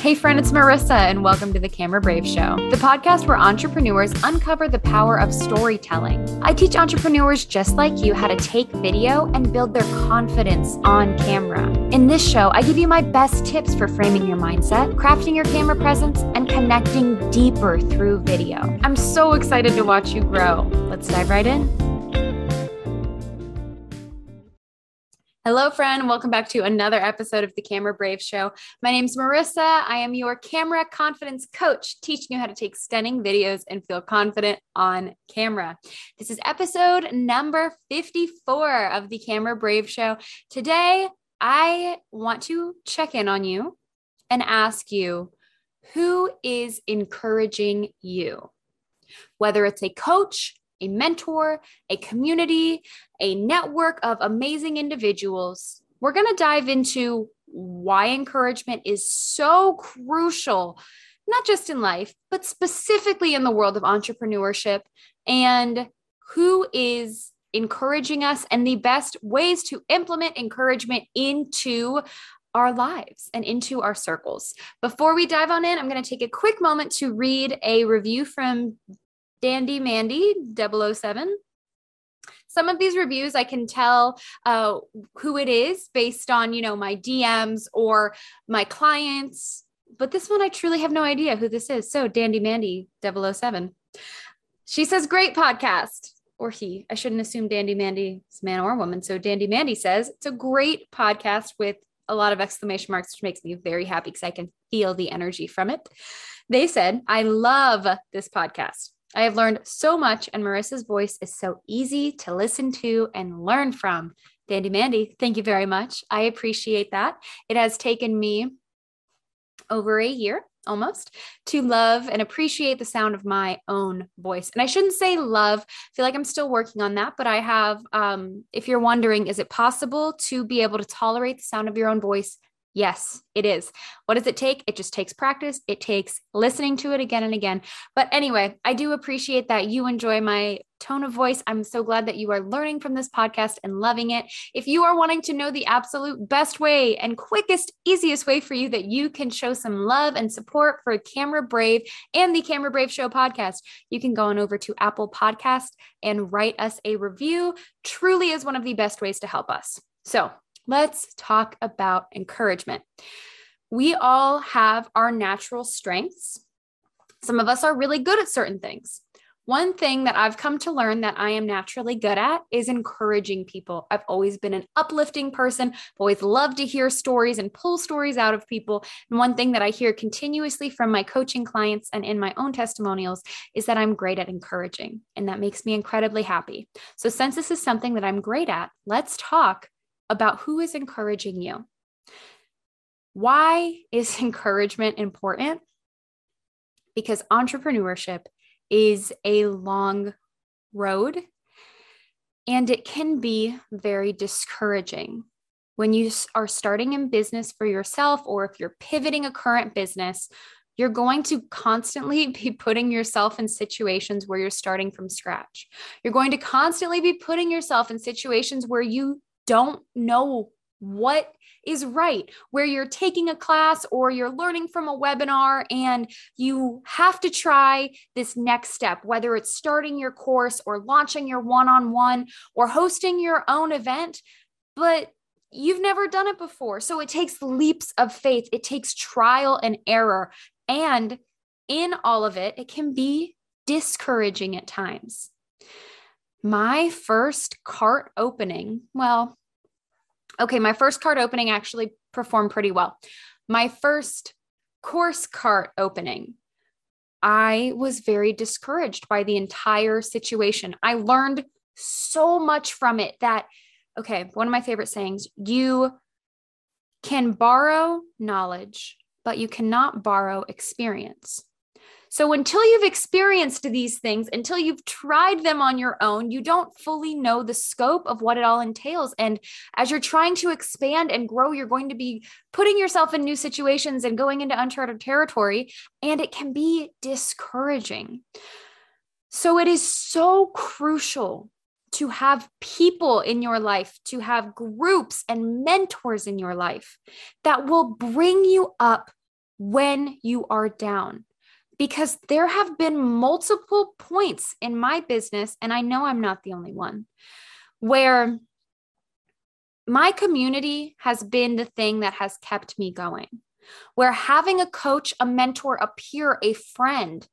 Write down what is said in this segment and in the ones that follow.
Hey, friend, it's Marissa, and welcome to the Camera Brave Show, the podcast where entrepreneurs uncover the power of storytelling. I teach entrepreneurs just like you how to take video and build their confidence on camera. In this show, I give you my best tips for framing your mindset, crafting your camera presence, and connecting deeper through video. I'm so excited to watch you grow. Let's dive right in. Hello, friend. Welcome back to another episode of the Camera Brave Show. My name is Marissa. I am your camera confidence coach, teaching you how to take stunning videos and feel confident on camera. This is episode number 54 of the Camera Brave Show. Today, I want to check in on you and ask you who is encouraging you? Whether it's a coach, a mentor, a community, a network of amazing individuals. We're going to dive into why encouragement is so crucial, not just in life, but specifically in the world of entrepreneurship and who is encouraging us and the best ways to implement encouragement into our lives and into our circles. Before we dive on in, I'm going to take a quick moment to read a review from Dandy Mandy 007. Some of these reviews I can tell uh, who it is based on, you know, my DMs or my clients. But this one, I truly have no idea who this is. So, Dandy Mandy 007. She says, Great podcast. Or he. I shouldn't assume Dandy Mandy is man or woman. So, Dandy Mandy says, It's a great podcast with a lot of exclamation marks, which makes me very happy because I can feel the energy from it. They said, I love this podcast. I have learned so much, and Marissa's voice is so easy to listen to and learn from. Dandy Mandy, thank you very much. I appreciate that. It has taken me over a year almost to love and appreciate the sound of my own voice. And I shouldn't say love, I feel like I'm still working on that, but I have, um, if you're wondering, is it possible to be able to tolerate the sound of your own voice Yes, it is. What does it take? It just takes practice. It takes listening to it again and again. But anyway, I do appreciate that you enjoy my tone of voice. I'm so glad that you are learning from this podcast and loving it. If you are wanting to know the absolute best way and quickest, easiest way for you that you can show some love and support for Camera Brave and the Camera Brave Show podcast, you can go on over to Apple Podcast and write us a review. Truly is one of the best ways to help us. So, Let's talk about encouragement. We all have our natural strengths. Some of us are really good at certain things. One thing that I've come to learn that I am naturally good at is encouraging people. I've always been an uplifting person, I've always loved to hear stories and pull stories out of people. And one thing that I hear continuously from my coaching clients and in my own testimonials is that I'm great at encouraging, and that makes me incredibly happy. So, since this is something that I'm great at, let's talk about who is encouraging you. Why is encouragement important? Because entrepreneurship is a long road and it can be very discouraging. When you are starting in business for yourself, or if you're pivoting a current business, you're going to constantly be putting yourself in situations where you're starting from scratch. You're going to constantly be putting yourself in situations where you don't know what is right, where you're taking a class or you're learning from a webinar and you have to try this next step, whether it's starting your course or launching your one on one or hosting your own event, but you've never done it before. So it takes leaps of faith, it takes trial and error. And in all of it, it can be discouraging at times. My first cart opening, well, Okay, my first cart opening actually performed pretty well. My first course cart opening, I was very discouraged by the entire situation. I learned so much from it that, okay, one of my favorite sayings you can borrow knowledge, but you cannot borrow experience. So until you've experienced these things, until you've tried them on your own, you don't fully know the scope of what it all entails. And as you're trying to expand and grow, you're going to be putting yourself in new situations and going into uncharted territory, and it can be discouraging. So it is so crucial to have people in your life, to have groups and mentors in your life that will bring you up when you are down. Because there have been multiple points in my business, and I know I'm not the only one, where my community has been the thing that has kept me going. Where having a coach, a mentor, a peer, a friend,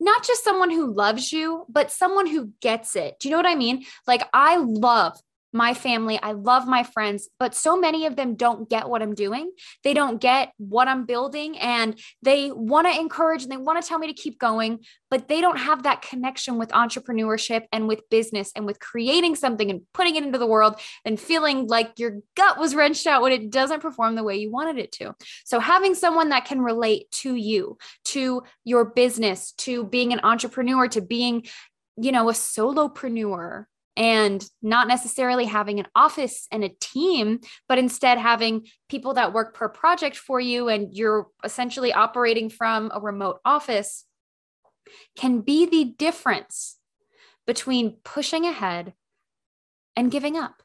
not just someone who loves you, but someone who gets it. Do you know what I mean? Like, I love my family. I love my friends, but so many of them don't get what I'm doing. They don't get what I'm building and they want to encourage and they want to tell me to keep going, but they don't have that connection with entrepreneurship and with business and with creating something and putting it into the world and feeling like your gut was wrenched out when it doesn't perform the way you wanted it to. So having someone that can relate to you, to your business, to being an entrepreneur, to being you know, a solopreneur and not necessarily having an office and a team, but instead having people that work per project for you and you're essentially operating from a remote office can be the difference between pushing ahead and giving up.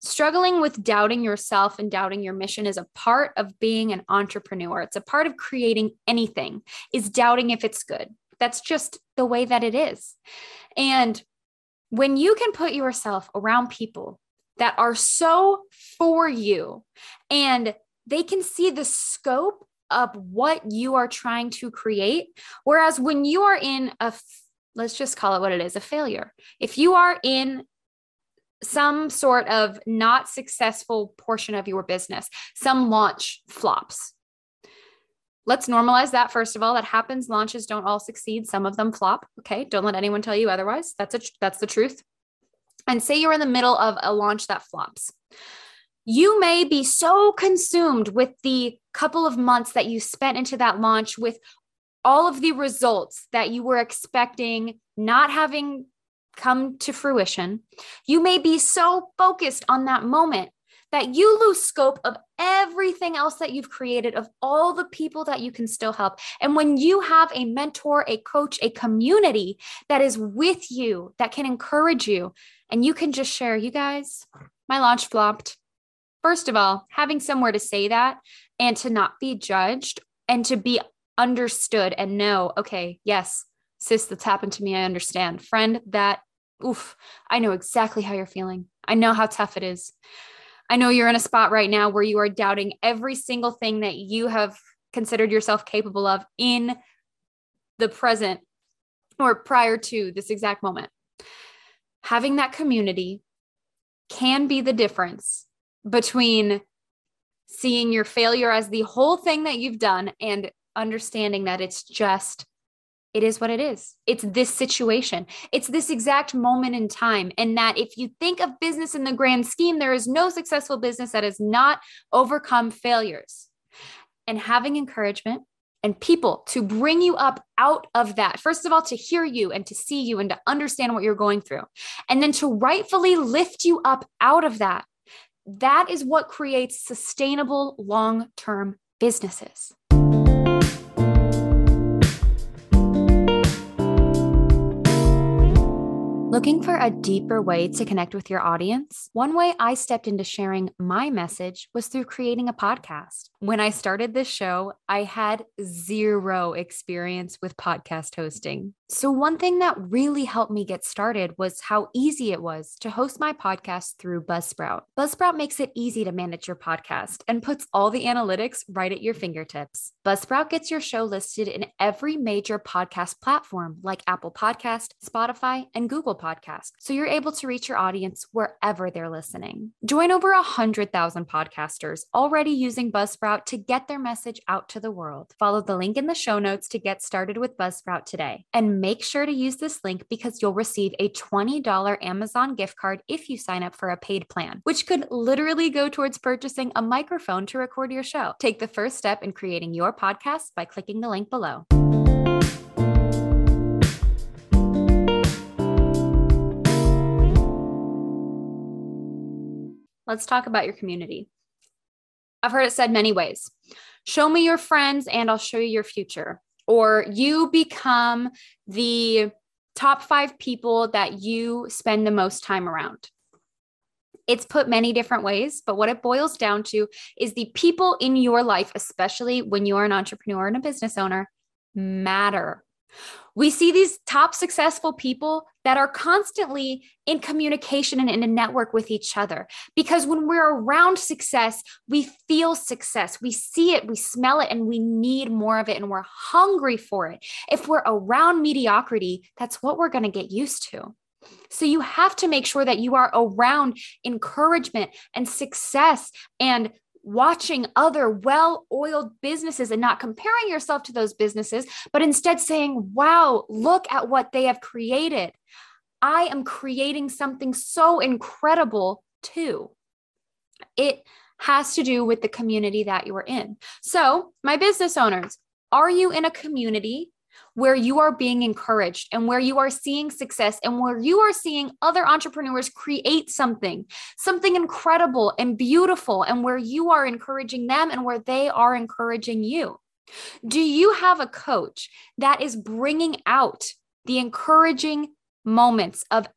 Struggling with doubting yourself and doubting your mission is a part of being an entrepreneur. It's a part of creating anything, is doubting if it's good. That's just the way that it is. And when you can put yourself around people that are so for you and they can see the scope of what you are trying to create. Whereas when you are in a, let's just call it what it is, a failure. If you are in some sort of not successful portion of your business, some launch flops, let's normalize that. First of all that happens. Launches don't all succeed. Some of them flop. Okay. Don't let anyone tell you otherwise. That's a that's the truth. And say you're in the middle of a launch that flops. You may be so consumed with the couple of months that you spent into that launch with all of the results that you were expecting not having come to fruition. You may be so focused on that moment that you lose scope of everything else that you've created, of all the people that you can still help. And when you have a mentor, a coach, a community that is with you, that can encourage you, and you can just share, you guys, my launch flopped. First of all, having somewhere to say that and to not be judged and to be understood and know, okay, yes, sis, that's happened to me. I understand. Friend, that, oof, I know exactly how you're feeling. I know how tough it is. I know you're in a spot right now where you are doubting every single thing that you have considered yourself capable of in the present or prior to this exact moment. Having that community can be the difference between seeing your failure as the whole thing that you've done and understanding that it's just it is what it is. It's this situation. It's this exact moment in time. And that if you think of business in the grand scheme, there is no successful business that has not overcome failures. And having encouragement and people to bring you up out of that. First of all, to hear you and to see you and to understand what you're going through. And then to rightfully lift you up out of that. That is what creates sustainable long term businesses. Looking for a deeper way to connect with your audience? One way I stepped into sharing my message was through creating a podcast. When I started this show, I had zero experience with podcast hosting. So, one thing that really helped me get started was how easy it was to host my podcast through Buzzsprout. Buzzsprout makes it easy to manage your podcast and puts all the analytics right at your fingertips. Buzzsprout gets your show listed in every major podcast platform like Apple Podcast, Spotify, and Google Podcast, so you're able to reach your audience wherever they're listening. Join over 100,000 podcasters already using Buzzsprout to get their message out to the world. Follow the link in the show notes to get started with Buzzsprout today. And make sure to use this link because you'll receive a $20 Amazon gift card if you sign up for a paid plan, which could literally go towards purchasing a microphone to record your show. Take the first step in creating your podcast by clicking the link below. Let's talk about your community. I've heard it said many ways. Show me your friends and I'll show you your future. Or you become the top five people that you spend the most time around. It's put many different ways, but what it boils down to is the people in your life, especially when you are an entrepreneur and a business owner, matter. We see these top successful people that are constantly in communication and in a network with each other. Because when we're around success, we feel success. We see it, we smell it, and we need more of it, and we're hungry for it. If we're around mediocrity, that's what we're going to get used to. So you have to make sure that you are around encouragement and success and watching other well oiled businesses and not comparing yourself to those businesses, but instead saying, wow, look at what they have created. I am creating something so incredible too. It has to do with the community that you're in. So, my business owners, are you in a community where you are being encouraged and where you are seeing success and where you are seeing other entrepreneurs create something, something incredible and beautiful, and where you are encouraging them and where they are encouraging you? Do you have a coach that is bringing out the encouraging moments of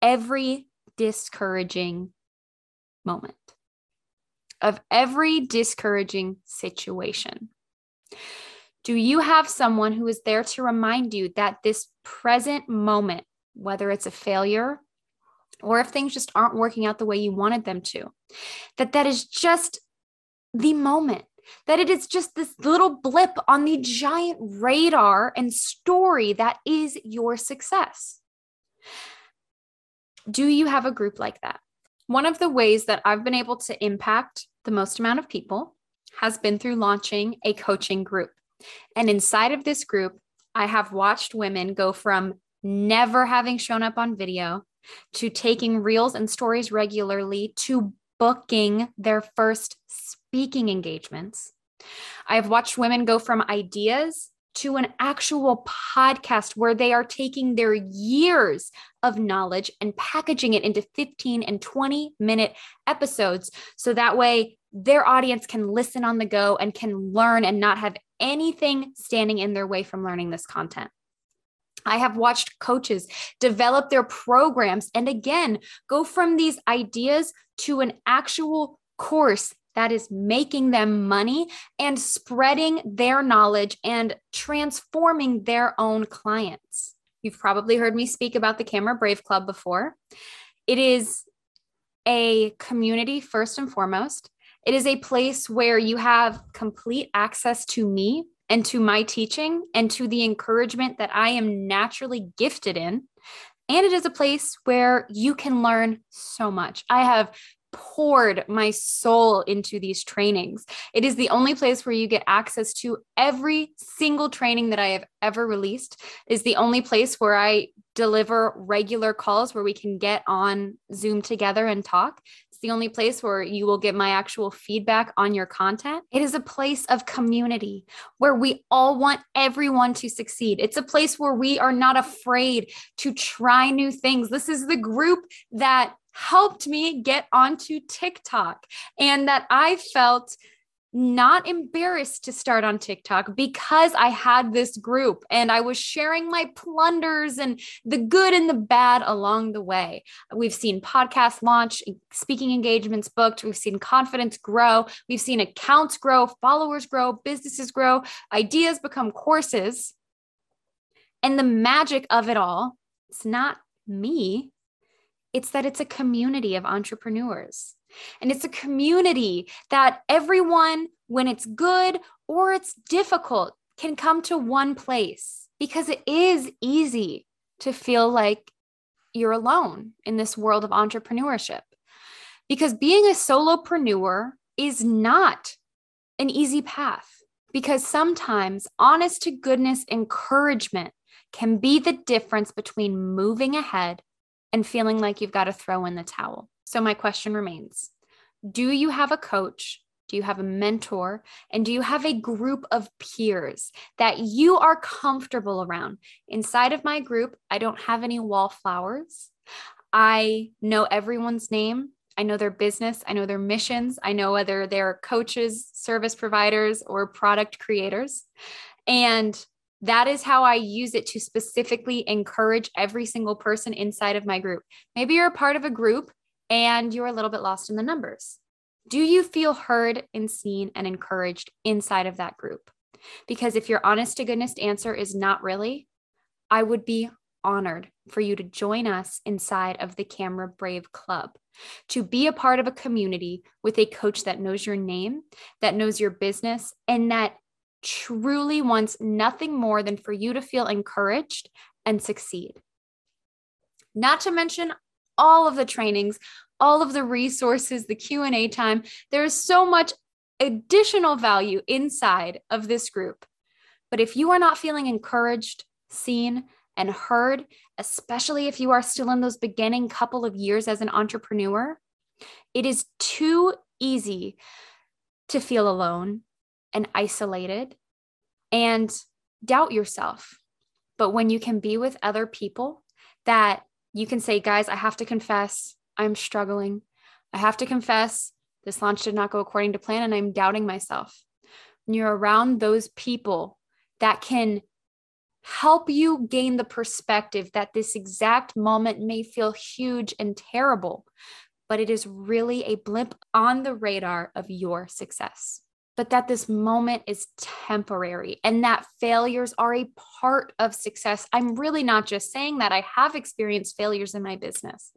every discouraging moment, of every discouraging situation? Do you have someone who is there to remind you that this present moment, whether it's a failure or if things just aren't working out the way you wanted them to, that that is just the moment, that it is just this little blip on the giant radar and story that is your success? Do you have a group like that? One of the ways that I've been able to impact the most amount of people has been through launching a coaching group. And inside of this group, I have watched women go from never having shown up on video to taking reels and stories regularly to booking their first speaking engagements. I have watched women go from ideas to an actual podcast where they are taking their years of knowledge and packaging it into 15 and 20 minute episodes. So that way their audience can listen on the go and can learn and not have anything standing in their way from learning this content. I have watched coaches develop their programs and again go from these ideas to an actual course that is making them money and spreading their knowledge and transforming their own clients. You've probably heard me speak about the Camera Brave Club before. It is a community, first and foremost. It is a place where you have complete access to me and to my teaching and to the encouragement that I am naturally gifted in. And it is a place where you can learn so much. I have poured my soul into these trainings. It is the only place where you get access to every single training that I have ever released. It is the only place where I deliver regular calls where we can get on Zoom together and talk the only place where you will get my actual feedback on your content. It is a place of community where we all want everyone to succeed. It's a place where we are not afraid to try new things. This is the group that helped me get onto TikTok and that I felt not embarrassed to start on TikTok because I had this group and I was sharing my plunders and the good and the bad along the way. We've seen podcasts launch, speaking engagements booked, we've seen confidence grow, we've seen accounts grow, followers grow, businesses grow, ideas become courses. And the magic of it all, it's not me, it's that it's a community of entrepreneurs. And it's a community that everyone, when it's good or it's difficult, can come to one place because it is easy to feel like you're alone in this world of entrepreneurship. Because being a solopreneur is not an easy path because sometimes honest to goodness encouragement can be the difference between moving ahead and feeling like you've got to throw in the towel. So, my question remains Do you have a coach? Do you have a mentor? And do you have a group of peers that you are comfortable around? Inside of my group, I don't have any wallflowers. I know everyone's name. I know their business. I know their missions. I know whether they're coaches, service providers, or product creators. And that is how I use it to specifically encourage every single person inside of my group. Maybe you're a part of a group and you're a little bit lost in the numbers. Do you feel heard and seen and encouraged inside of that group? Because if your honest to goodness answer is not really, I would be honored for you to join us inside of the Camera Brave Club, to be a part of a community with a coach that knows your name, that knows your business, and that truly wants nothing more than for you to feel encouraged and succeed. Not to mention all of the trainings, all of the resources, the Q&A time. There is so much additional value inside of this group. But if you are not feeling encouraged, seen, and heard, especially if you are still in those beginning couple of years as an entrepreneur, it is too easy to feel alone and isolated and doubt yourself. But when you can be with other people that you can say, guys, I have to confess, I'm struggling. I have to confess, this launch did not go according to plan and I'm doubting myself. When you're around those people that can help you gain the perspective that this exact moment may feel huge and terrible, but it is really a blimp on the radar of your success. But that this moment is temporary and that failures are a part of success. I'm really not just saying that. I have experienced failures in my business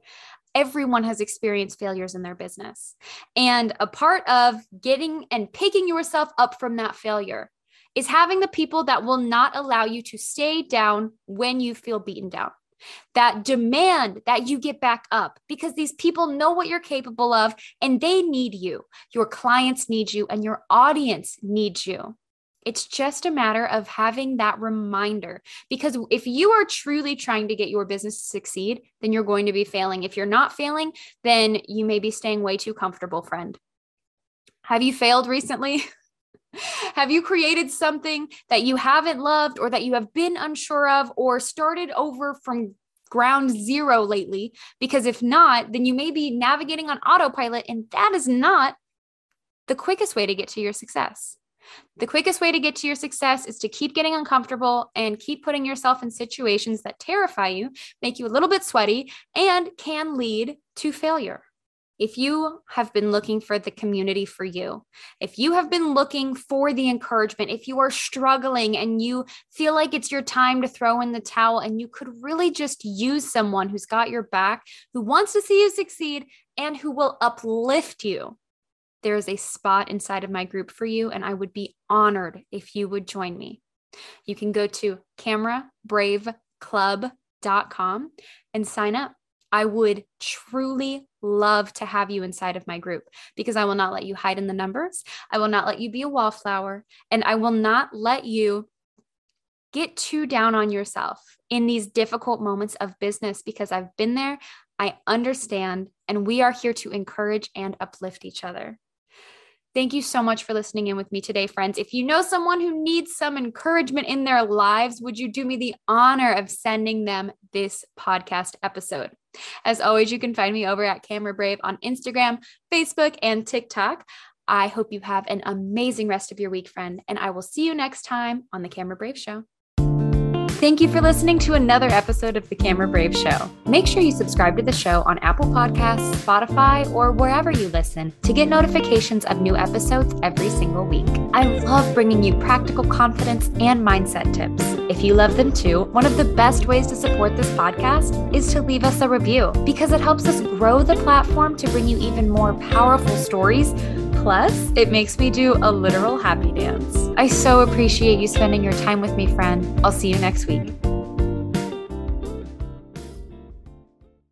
everyone has experienced failures in their business. And a part of getting and picking yourself up from that failure is having the people that will not allow you to stay down when you feel beaten down. That demand that you get back up because these people know what you're capable of and they need you. Your clients need you and your audience needs you. It's just a matter of having that reminder because if you are truly trying to get your business to succeed, then you're going to be failing. If you're not failing, then you may be staying way too comfortable, friend. Have you failed recently? have you created something that you haven't loved or that you have been unsure of or started over from ground zero lately? Because if not, then you may be navigating on autopilot, and that is not the quickest way to get to your success. The quickest way to get to your success is to keep getting uncomfortable and keep putting yourself in situations that terrify you, make you a little bit sweaty, and can lead to failure. If you have been looking for the community for you, if you have been looking for the encouragement, if you are struggling and you feel like it's your time to throw in the towel and you could really just use someone who's got your back, who wants to see you succeed, and who will uplift you, there is a spot inside of my group for you, and I would be honored if you would join me. You can go to camerabraveclub.com and sign up. I would truly love to have you inside of my group because I will not let you hide in the numbers. I will not let you be a wallflower, and I will not let you get too down on yourself in these difficult moments of business because I've been there. I understand, and we are here to encourage and uplift each other. Thank you so much for listening in with me today, friends. If you know someone who needs some encouragement in their lives, would you do me the honor of sending them this podcast episode? As always, you can find me over at Camera Brave on Instagram, Facebook, and TikTok. I hope you have an amazing rest of your week, friend, and I will see you next time on the Camera Brave Show. Thank you for listening to another episode of The Camera Brave Show. Make sure you subscribe to the show on Apple Podcasts, Spotify, or wherever you listen to get notifications of new episodes every single week. I love bringing you practical confidence and mindset tips. If you love them too, one of the best ways to support this podcast is to leave us a review because it helps us grow the platform to bring you even more powerful stories Plus, it makes me do a literal happy dance. I so appreciate you spending your time with me, friend. I'll see you next week.